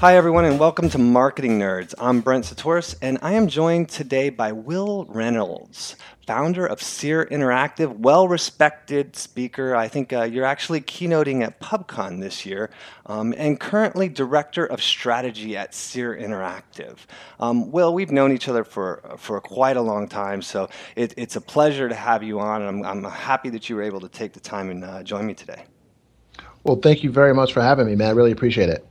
Hi, everyone, and welcome to Marketing Nerds. I'm Brent Csutoras, and I am joined today by Wil Reynolds, founder of Seer Interactive, well respected speaker. I think uh, you're actually keynoting at PubCon this year, um, and currently director of strategy at Seer Interactive. Um, Wil, we've known each other for, for quite a long time, so it, it's a pleasure to have you on. And I'm, I'm happy that you were able to take the time and uh, join me today. Well, thank you very much for having me, man. I really appreciate it.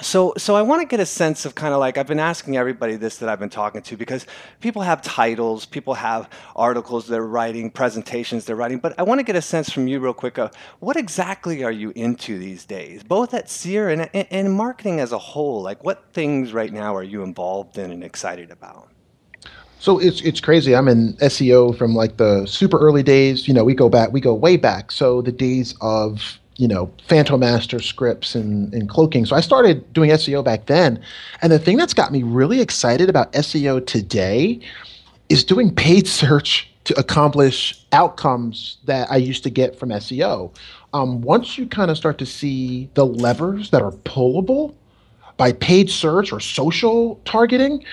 So, so I want to get a sense of kind of like I've been asking everybody this that I've been talking to because people have titles, people have articles they're writing, presentations they're writing, but I want to get a sense from you real quick. of what exactly are you into these days, both at Seer and, and, and marketing as a whole? Like, what things right now are you involved in and excited about? So it's it's crazy. I'm in SEO from like the super early days. You know, we go back, we go way back. So the days of you know, Fantomaster scripts and, and cloaking. So I started doing SEO back then. And the thing that's got me really excited about SEO today is doing paid search to accomplish outcomes that I used to get from SEO. Um, once you kind of start to see the levers that are pullable by paid search or social targeting,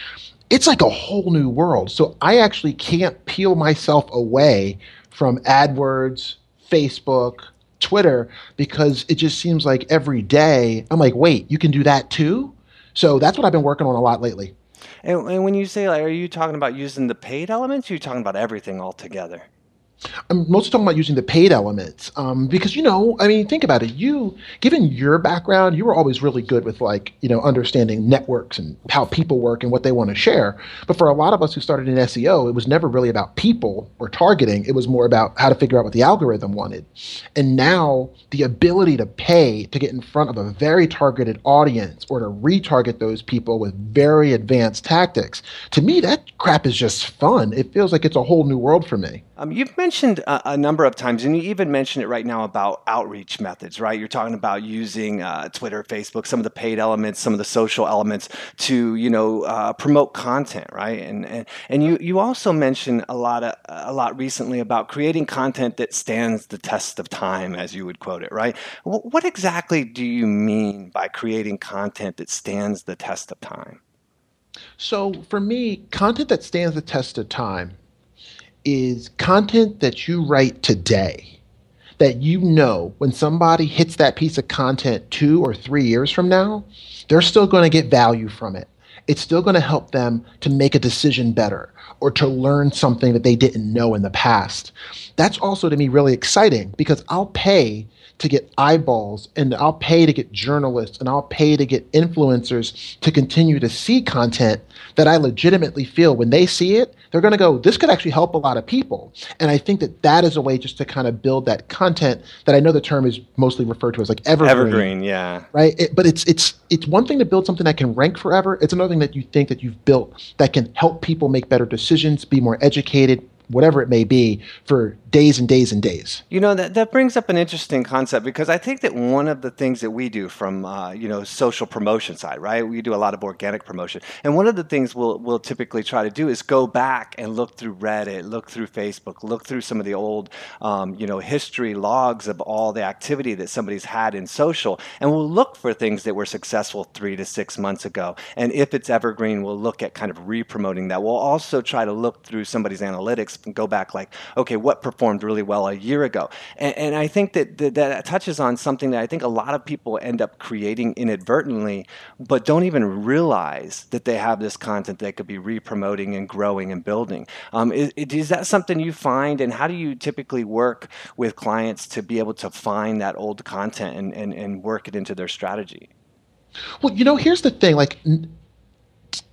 it's like a whole new world. So I actually can't peel myself away from AdWords, Facebook, Twitter because it just seems like every day I'm like, wait, you can do that too? So that's what I've been working on a lot lately. And, and when you say, like, are you talking about using the paid elements? Are you talking about everything altogether? I'm mostly talking about using the paid elements um, because you know, I mean, think about it. You, given your background, you were always really good with like you know understanding networks and how people work and what they want to share. But for a lot of us who started in SEO, it was never really about people or targeting. It was more about how to figure out what the algorithm wanted. And now the ability to pay to get in front of a very targeted audience or to retarget those people with very advanced tactics, to me, that crap is just fun. It feels like it's a whole new world for me. Um, you've mentioned a, a, number of times, and you even mentioned it right now about outreach methods, right? You're talking about using uh, Twitter, Facebook, some of the paid elements, some of the social elements to, you know, uh, promote content, right? And and and you you also mentioned a lot of a lot recently about creating content that stands the test of time, as you would quote it, right? W- what exactly do you mean by creating content that stands the test of time? So for me, content that stands the test of time is content that you write today that you know when somebody hits that piece of content two or three years from now, they're still going to get value from it. It's still going to help them to make a decision better or to learn something that they didn't know in the past. That's also to me really exciting because I'll pay to get eyeballs and I'll pay to get journalists and I'll pay to get influencers to continue to see content that I legitimately feel when they see it, they're going to go, this could actually help a lot of people. And I think that that is a way just to kind of build that content that I know the term is mostly referred to as like evergreen. Evergreen, yeah. Right. It, but it's it's it's one thing to build something that can rank forever. It's another thing that you think that you've built that can help people make better decisions, be more educated, whatever it may be for days and days and days. You know that that brings up an interesting concept because I think that one of the things that we do from uh, you know social promotion side, right? We do a lot of organic promotion, and one of the things we'll we'll typically try to do is go back and look through Reddit, look through Facebook, look through some of the old um, you know history logs of all the activity that somebody's had in social, and we'll look for things that were successful three to six months ago, and if it's evergreen, we'll look at kind of re-promoting that. We'll also try to look through somebody's analytics and go back like, okay, what performed really well a year ago. And, and I think that, that that touches on something that I think a lot of people end up creating inadvertently, but don't even realize that they have this content they could be re-promoting and growing and building. Um, is, is that something you find, and how do you typically work with clients to be able to find that old content and, and, and work it into their strategy? Well, you know, here's the thing like, n-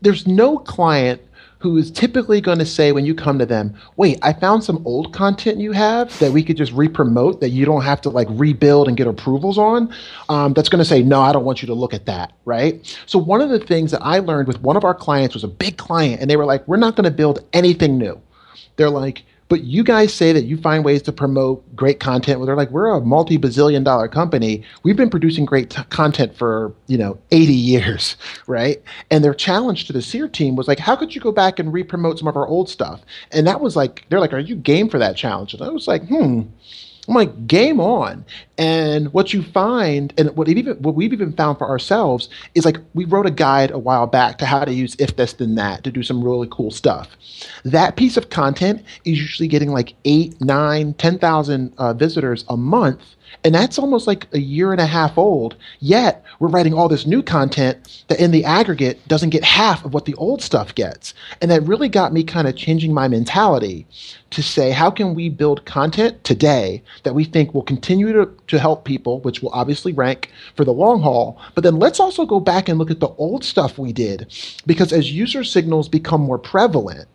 there's no client who is typically going to say when you come to them, "Wait, I found some old content you have that we could just re-promote that you don't have to like rebuild and get approvals on." Um, that's going to say, "No, I don't want you to look at that." Right. So one of the things that I learned with one of our clients was a big client, and they were like, "We're not going to build anything new." They're like, but you guys say that you find ways to promote great content. Well, they're like, we're a multi-bazillion dollar company. We've been producing great t- content for, you know, 80 years, right? And their challenge to the SEER team was like, how could you go back and re-promote some of our old stuff? And that was like, they're like, are you game for that challenge? And I was like, hmm, I'm like, game on. And what you find, and what even what we've even found for ourselves is like we wrote a guide a while back to how to use if this then that to do some really cool stuff. That piece of content is usually getting like eight, nine, ten thousand uh, visitors a month and that's almost like a year and a half old. Yet we're writing all this new content that in the aggregate doesn't get half of what the old stuff gets. And that really got me kind of changing my mentality to say, how can we build content today that we think will continue to, to help people, which will obviously rank for the long haul? But then let's also go back and look at the old stuff we did. Because as user signals become more prevalent,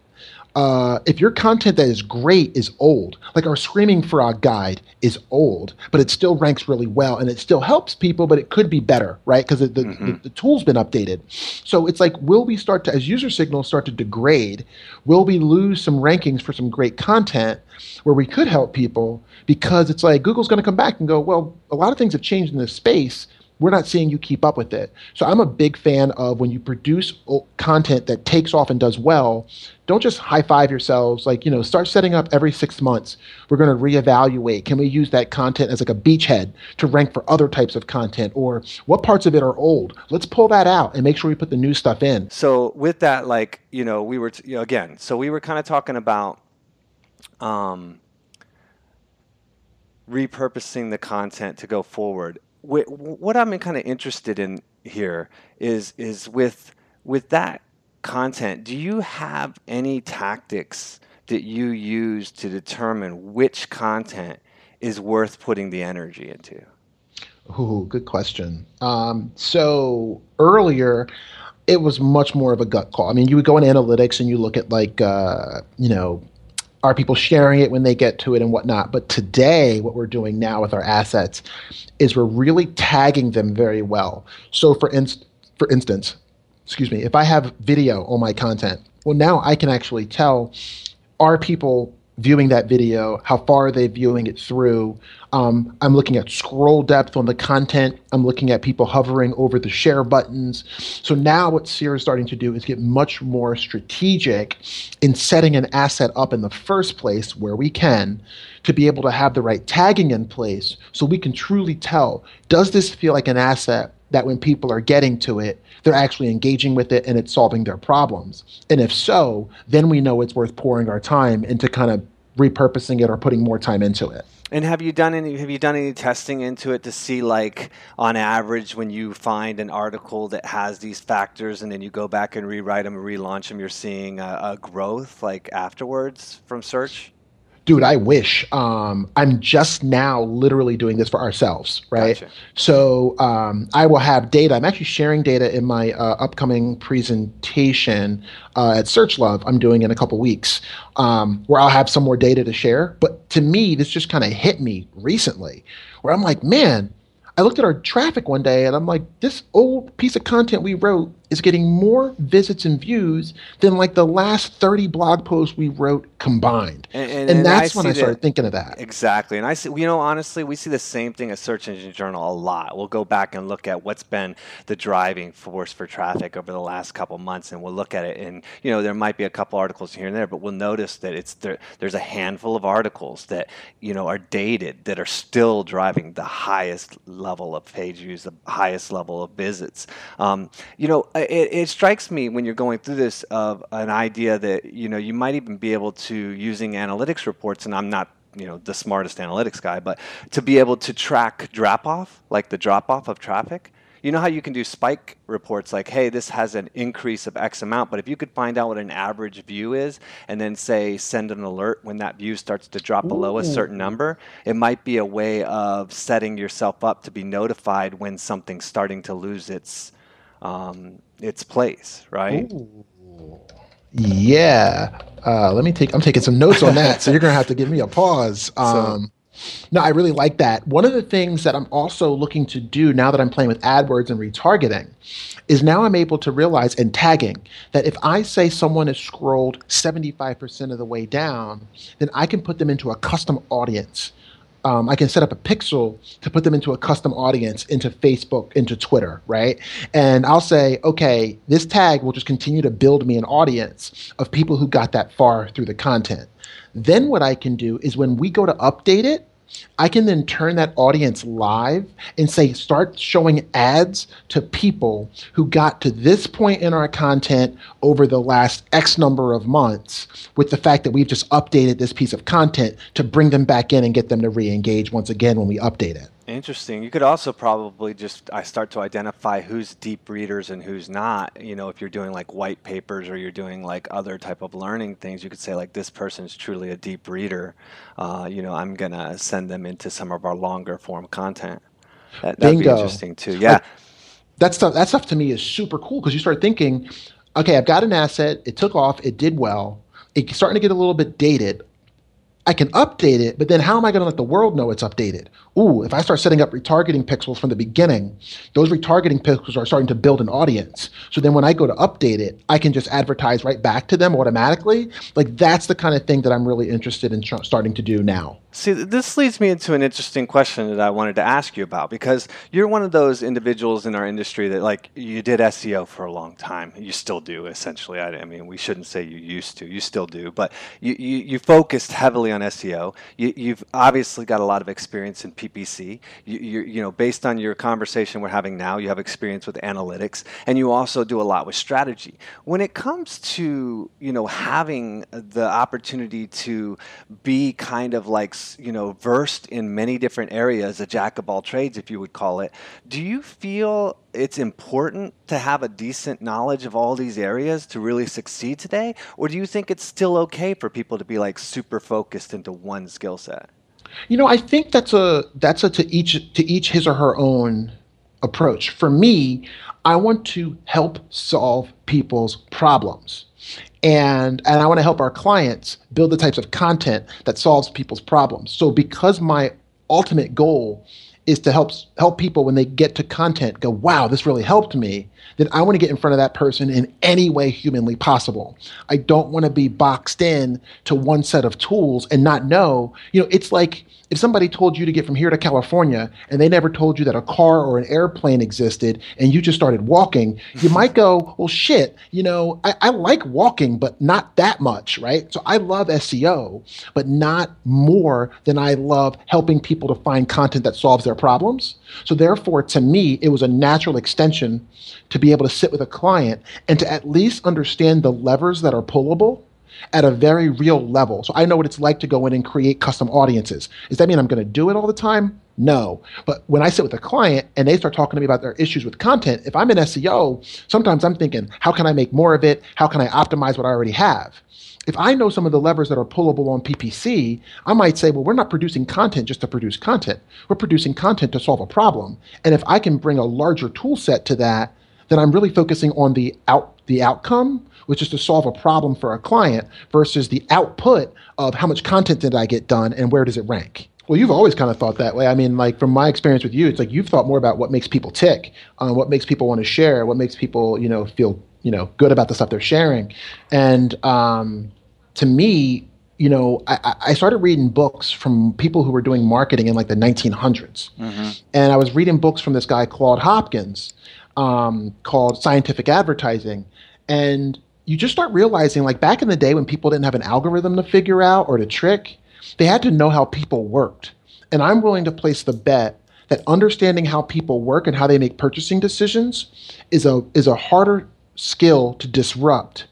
uh, if your content that is great is old, like our Screaming Frog guide is old, but it still ranks really well and it still helps people, but it could be better, right? Because the, mm-hmm. the, the, tool's been updated. So it's like, will we start to, as user signals start to degrade, will we lose some rankings for some great content where we could help people? Because it's like Google's going to come back and go, well, a lot of things have changed in this space we're not seeing you keep up with it. So I'm a big fan of when you produce content that takes off and does well, don't just high five yourselves. Like, you know, start setting up every six months. We're going to reevaluate. Can we use that content as like a beachhead to rank for other types of content? Or what parts of it are old? Let's pull that out and make sure we put the new stuff in. So, with that, like, you know, we were, t- again, so we were kind of talking about, um, repurposing the content to go forward what I'm kind of interested in here is is with with that content. Do you have any tactics that you use to determine which content is worth putting the energy into? Ooh, good question. Um, so earlier, it was much more of a gut call. I mean, you would go in analytics and you look at like, uh, you know, are people sharing it when they get to it and whatnot? But today, what we're doing now with our assets is we're really tagging them very well. So, for inst- for instance, excuse me, if I have video on my content, well, now I can actually tell are people viewing that video, how far are they viewing it through. Um, I'm looking at scroll depth on the content. I'm looking at people hovering over the share buttons. So now what SEER is starting to do is get much more strategic in setting an asset up in the first place where we can to be able to have the right tagging in place so we can truly tell does this feel like an asset that when people are getting to it, they're actually engaging with it and it's solving their problems. And if so, then we know it's worth pouring our time into kind of repurposing it or putting more time into it. And have you done any have you done any testing into it to see like on average when you find an article that has these factors and then you go back and rewrite them and relaunch them, you're seeing a, a growth like afterwards from search? Dude, I wish. Um, I'm just now literally doing this for ourselves, right? Gotcha. So um, I will have data. I'm actually sharing data in my uh, upcoming presentation uh, at SearchLove. I'm doing in a couple weeks, um, where I'll have some more data to share. But to me, this just kind of hit me recently, where I'm like, man, I looked at our traffic one day and I'm like, this old piece of content we wrote is getting more visits and views than like the last 30 blog posts we wrote combined. And, and, and that's I when I started that, thinking of that. Exactly. And I see, you know, honestly, we see the same thing at Search Engine Journal a lot. We'll go back and look at what's been the driving force for traffic over the last couple months and we'll look at it. And, you know, there might be a couple articles here and there, but we'll notice that it's there, there's a handful of articles that, you know, are dated that are still driving the highest level of page views, the highest level of visits. Um, you know, it, it strikes me when you're going through this of an idea that you know you might even be able to using analytics reports, and I'm not you know the smartest analytics guy, but to be able to track drop off, like the drop off of traffic. You know how you can do spike reports like, hey, this has an increase of X amount, but if you could find out what an average view is and then say send an alert when that view starts to drop Ooh. below a certain number, it might be a way of setting yourself up to be notified when something's starting to lose its um, its place, right? Ooh. Yeah. Uh, let me take. I'm taking some notes on that, so you're gonna have to give me a pause. Um, no, I really like that. One of the things that I'm also looking to do now that I'm playing with AdWords and retargeting is now I'm able to realize and tagging that if I say someone has scrolled 75% of the way down, then I can put them into a custom audience. Um, I can set up a pixel to put them into a custom audience into Facebook, into Twitter, right? And I'll say, okay, this tag will just continue to build me an audience of people who got that far through the content. Then what I can do is when we go to update it, I can then turn that audience live and say, start showing ads to people who got to this point in our content over the last X number of months with the fact that we've just updated this piece of content to bring them back in and get them to re engage once again when we update it. Interesting. You could also probably just I start to identify who's deep readers and who's not. You know, if you're doing like white papers or you're doing like other type of learning things, you could say like this person is truly a deep reader. Uh, you know, I'm gonna send them into some of our longer form content. That, that'd be interesting too. Yeah. that stuff that stuff to me is super cool because you start thinking, okay, I've got an asset, it took off, it did well, it's starting to get a little bit dated. I can update it, but then how am I going to let the world know it's updated? Ooh, if I start setting up retargeting pixels from the beginning, those retargeting pixels are starting to build an audience. So then when I go to update it, I can just advertise right back to them automatically. Like that's the kind of thing that I'm really interested in tr- starting to do now. See, this leads me into an interesting question that I wanted to ask you about because you're one of those individuals in our industry that, like, you did SEO for a long time. You still do, essentially. I, mean, we shouldn't say you used to. You still do, but you, you, you focused heavily on SEO. You, you've obviously got a lot of experience in PPC. You, you, you know, based on your conversation we're having now, you have experience with analytics, and you also do a lot with strategy. When it comes to, you know, having the opportunity to be kind of like you know versed in many different areas, a jack of all trades, if you would call it. Do you feel it's important to have a decent knowledge of all these areas to really succeed today, or do you think it's still okay for people to be like super focused into one skill set? You know, I think that's a that's a to each to each his or her own approach. For me, I want to help solve people's problems. And and I want to help our clients build the types of content that solves people's problems. So because my ultimate goal is to help help people when they get to content go, wow, this really helped me, then I want to get in front of that person in any way humanly possible. I don't want to be boxed in to one set of tools and not know, you know, it's like if somebody told you to get from here to California and they never told you that a car or an airplane existed and you just started walking, you might go, well, shit, you know, I, I like walking, but not that much, right? So I love SEO, but not more than I love helping people to find content that solves their problems. So therefore, to me, it was a natural extension to be able to sit with a client and to at least understand the levers that are pullable at a very real level. So I know what it's like to go in and create custom audiences. Does that mean I'm going to do it all the time? No. But when I sit with a client and they start talking to me about their issues with content, if I'm in SEO, sometimes I'm thinking, how can I make more of it? How can I optimize what I already have? If I know some of the levers that are pullable on PPC, I might say, well, we're not producing content just to produce content. We're producing content to solve a problem. And if I can bring a larger tool set to that, then I'm really focusing on the out the outcome, which is to solve a problem for a client, versus the output of how much content did I get done and where does it rank. Well, you've always kind of thought that way. I mean, like from my experience with you, it's like you've thought more about what makes people tick, uh, what makes people want to share, what makes people, you know, feel, you know, good about the stuff they're sharing. And um, to me, you know, I, I, started reading books from people who were doing marketing in like the 1900s. Mm-hmm. And I was reading books from this guy, Claude Hopkins, um, called Scientific Advertising. And you just start realizing, like back in the day when people didn't have an algorithm to figure out or to trick, they had to know how people worked. And I'm willing to place the bet that understanding how people work and how they make purchasing decisions is a is a harder skill to disrupt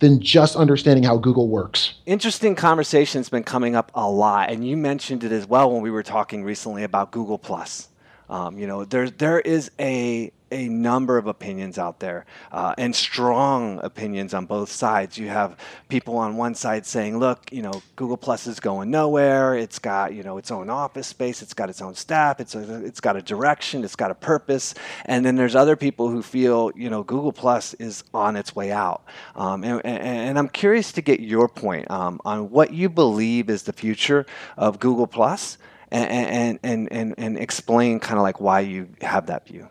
than just understanding how Google works. Interesting conversation's been coming up a lot, and you mentioned it as well when we were talking recently about Google Plus. Um, you know, there there is a a number of opinions out there uh, and strong opinions on both sides. You have people on one side saying, look, you know, Google Plus is going nowhere. It's got, you know, its own office space. It's got its own staff. It's, a, it's got a direction. It's got a purpose. And then there's other people who feel, you know, Google Plus is on its way out. Um, and, and, and, I'm curious to get your point um, on what you believe is the future of Google Plus and, and, and, and explain kind of like why you have that view.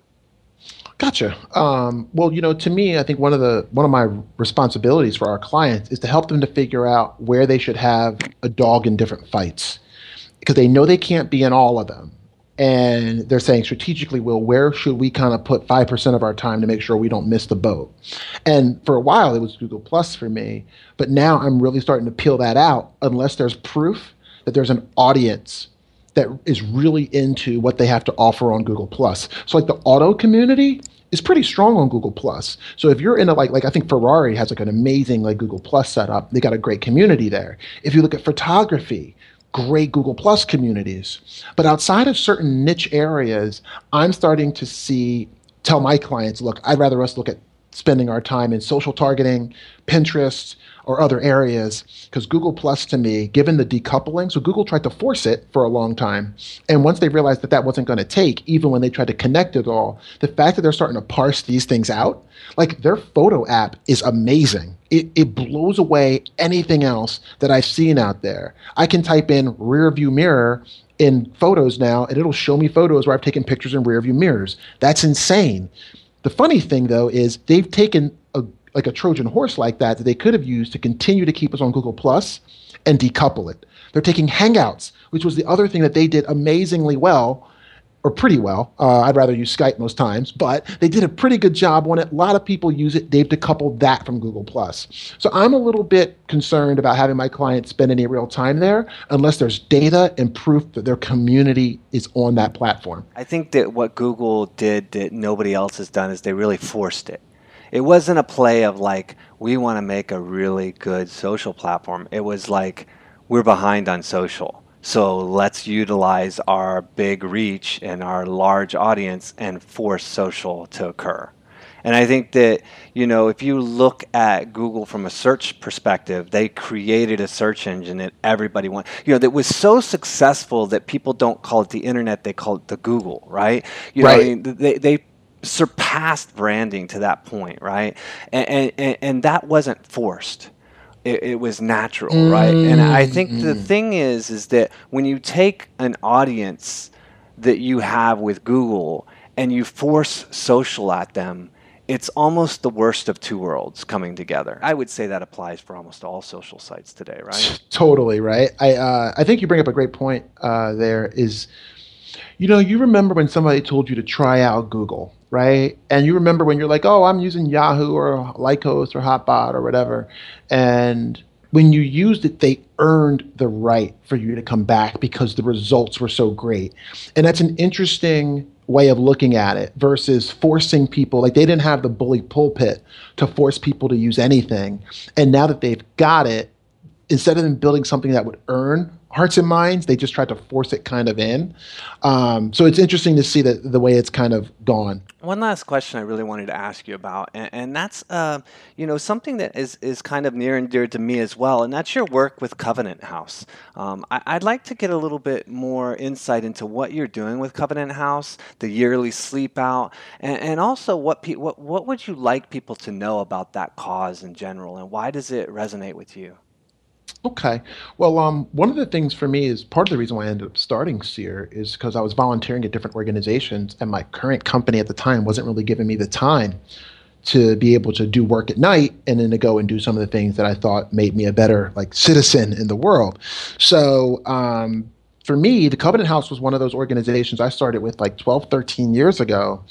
Gotcha. Um, well, you know, to me, I think one of the one of my responsibilities for our clients is to help them to figure out where they should have a dog in different fights, because they know they can't be in all of them, and they're saying strategically, well, where should we kind of put five percent of our time to make sure we don't miss the boat? And for a while, it was Google Plus for me, but now I'm really starting to peel that out. Unless there's proof that there's an audience that is really into what they have to offer on Google Plus. So like the auto community is pretty strong on Google Plus. So if you're in a like like I think Ferrari has like an amazing like Google Plus setup. They got a great community there. If you look at photography, great Google Plus communities. But outside of certain niche areas, I'm starting to see tell my clients, look, I'd rather us look at spending our time in social targeting, Pinterest, or other areas because Google Plus to me, given the decoupling, so Google tried to force it for a long time. And once they realized that that wasn't going to take, even when they tried to connect it all, the fact that they're starting to parse these things out, like their photo app is amazing. It, it blows away anything else that I've seen out there. I can type in rear view mirror in photos now and it'll show me photos where I've taken pictures in rear view mirrors. That's insane. The funny thing though is they've taken like a Trojan horse like that that they could have used to continue to keep us on Google Plus and decouple it. They're taking Hangouts, which was the other thing that they did amazingly well, or pretty well. Uh, I'd rather use Skype most times, but they did a pretty good job on it. A lot of people use it. They've decoupled that from Google Plus. So I'm a little bit concerned about having my clients spend any real time there unless there's data and proof that their community is on that platform. I think that what Google did that nobody else has done is they really forced it it wasn't a play of like we want to make a really good social platform. It was like we're behind on social. So let's utilize our big reach and our large audience and force social to occur. And I think that, you know, if you look at Google from a search perspective, they created a search engine that everybody wants, you know, that was so successful that people don't call it the internet, they call it the Google, right? You right. know, I mean, they, they surpassed branding to that point, right? And, and, and that wasn't forced. It, it was natural, mm-hmm. right? And I think the mm-hmm. thing is, is that when you take an audience that you have with Google and you force social at them, it's almost the worst of two worlds coming together. I would say that applies for almost all social sites today, right? Totally, right? I uh, I think you bring up a great point uh, there. Is you know, you remember when somebody told you to try out Google, right? And you remember when you're like, oh, I'm using Yahoo or Lycos or Hotbot or whatever. And when you used it, they earned the right for you to come back because the results were so great. And that's an interesting way of looking at it versus forcing people like they didn't have the bully pulpit to force people to use anything and now that they've got it instead of them building something that would earn hearts and minds. They just tried to force it kind of in. Um, so it's interesting to see that the way it's kind of gone. One last question I really wanted to ask you about, and, and that's uh, you know something that is is kind of near and dear to me as well, and that's your work with Covenant House. Um, I, would like to get a little bit more insight into what you're doing with Covenant House, the yearly sleep out, and, and also what, pe- what what would you like people to know about that cause in general, and why does it resonate with you? Okay. Well, um, one of the things for me is part of the reason why I ended up starting SEER is because I was volunteering at different organizations, and my current company at the time wasn't really giving me the time to be able to do work at night and then to go and do some of the things that I thought made me a better like citizen in the world. So um, for me, the Covenant House was one of those organizations I started with like 12, 13 years ago.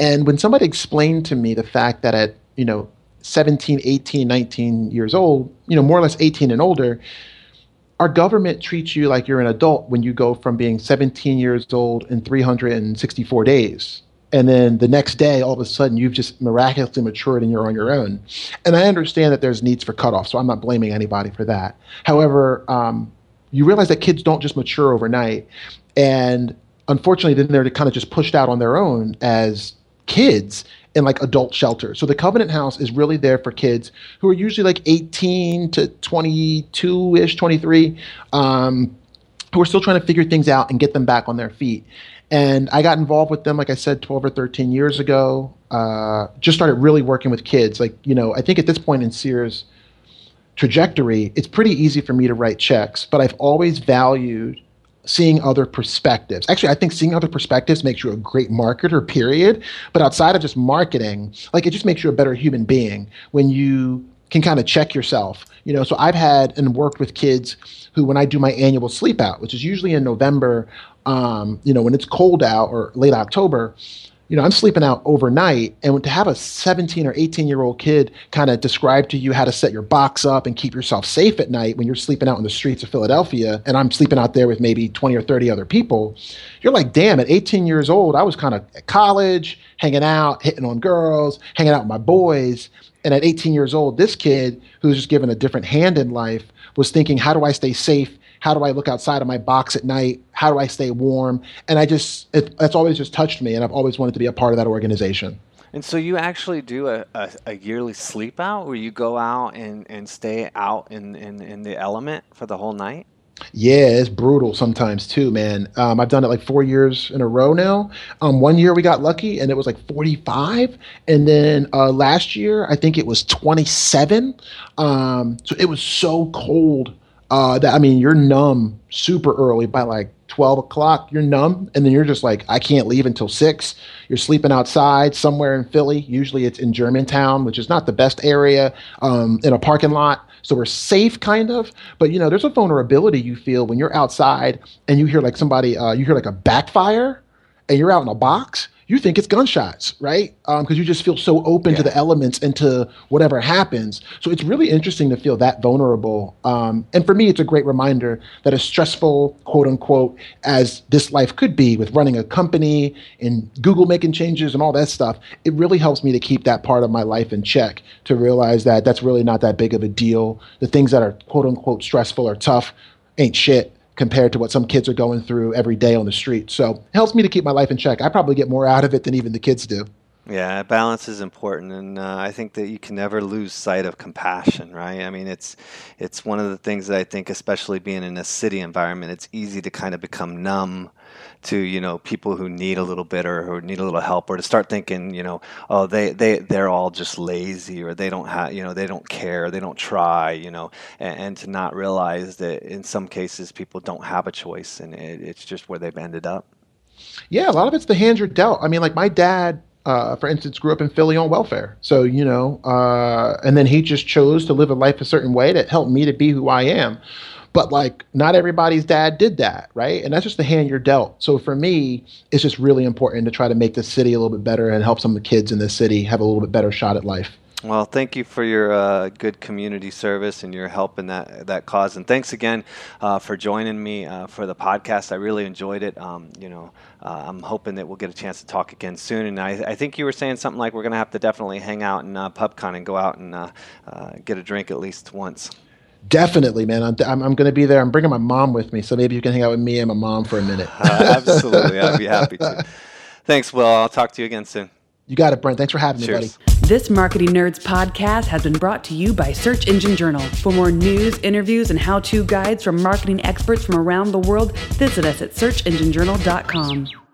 And when somebody explained to me the fact that at you know 17, 18, 19 years old, you know, more or less 18 and older, our government treats you like you're an adult when you go from being 17 years old in 364 days. And then the next day, all of a sudden, you've just miraculously matured and you're on your own. And I understand that there's needs for cutoff, so I'm not blaming anybody for that. However, um, you realize that kids don't just mature overnight. And unfortunately, then they're kind of just pushed out on their own as kids in like adult shelters. So the Covenant House is really there for kids who are usually like 18 to 22 ish, 23, um, who are still trying to figure things out and get them back on their feet. And I got involved with them, like I said, 12 or 13 years ago. Uh, just started really working with kids. Like, you know, I think at this point in Seer's trajectory, it's pretty easy for me to write checks, but I've always valued seeing other perspectives. Actually, I think seeing other perspectives makes you a great marketer, period. But outside of just marketing, like it just makes you a better human being when you can kind of check yourself. You know, so I've had and worked with kids who, when I do my annual sleep out, which is usually in November, um, you know, when it's cold out or late October, you know, I'm sleeping out overnight, and to have a 17 or 18 year old kid kind of describe to you how to set your box up and keep yourself safe at night when you're sleeping out in the streets of Philadelphia, and I'm sleeping out there with maybe 20 or 30 other people, you're like, damn, at 18 years old, I was kind of at college, hanging out, hitting on girls, hanging out with my boys. And at 18 years old, this kid who's just given a different hand in life was thinking, how do I stay safe how do I look outside of my box at night? How do I stay warm? And I just, it, that's always just touched me, and I've always wanted to be a part of that organization. And so you actually do a, a, a, yearly sleep out where you go out and, and stay out in, in, in the element for the whole night? Yeah, it's brutal sometimes too, man. Um, I've done it like four years in a row now. Um, one year we got lucky and it was like 45. And then uh, last year, I think it was 27. Um, so it was so cold uh, that I mean, you're numb super early by like 12 o'clock. You're numb, and then you're just like, I can't leave until six. You're sleeping outside somewhere in Philly. Usually, it's in Germantown, which is not the best area, um, in a parking lot. So we're safe, kind of. But you know, there's a vulnerability you feel when you're outside and you hear like somebody, uh, you hear like a backfire, and you're out in a box you think it's gunshots, right? Because um, you just feel so open yeah. to the elements and to whatever happens. So it's really interesting to feel that vulnerable. Um, and for me, it's a great reminder that as stressful, quote unquote, as this life could be with running a company and Google making changes and all that stuff, it really helps me to keep that part of my life in check to realize that that's really not that big of a deal. The things that are quote unquote stressful or tough ain't shit compared to what some kids are going through every day on the street. So it helps me to keep my life in check. I probably get more out of it than even the kids do. Yeah, balance is important, and uh, I think that you can never lose sight of compassion, right? I mean, it's it's one of the things that I think, especially being in a city environment, it's easy to kind of become numb to you know people who need a little bit or who need a little help or to start thinking you know oh they they they're all just lazy or they don't have you know they don't care they don't try you know and, and to not realize that in some cases people don't have a choice and it, it's just where they've ended up yeah a lot of it's the hands you're dealt i mean like my dad uh, for instance, grew up in Philly on welfare. So, you know, uh, and then he just chose to live a life a certain way that helped me to be who I am. But like, not everybody's dad did that, right? And that's just the hand you're dealt. So for me, it's just really important to try to make the city a little bit better and help some of the kids in the city have a little bit better shot at life. Well, thank you for your uh, good community service and your help in that that cause. And thanks again uh, for joining me uh, for the podcast. I really enjoyed it. Um, you know, uh, I'm hoping that we'll get a chance to talk again soon. And I, I think you were saying something like we're going to have to definitely hang out in uh, PubCon and go out and uh, get a drink at least once. Definitely, man. I'm, I'm, I'm going to be there. I'm bringing my mom with me, so maybe you can hang out with me and my mom for a minute. uh, absolutely, I'd be happy to. Thanks, Wil. I'll talk to you again soon. You got it, Brent. Thanks for having Cheers. me, buddy. This Marketing Nerds podcast has been brought to you by Search Engine Journal. For more news, interviews, and how to guides from marketing experts from around the world, visit us at searchenginejournal.com.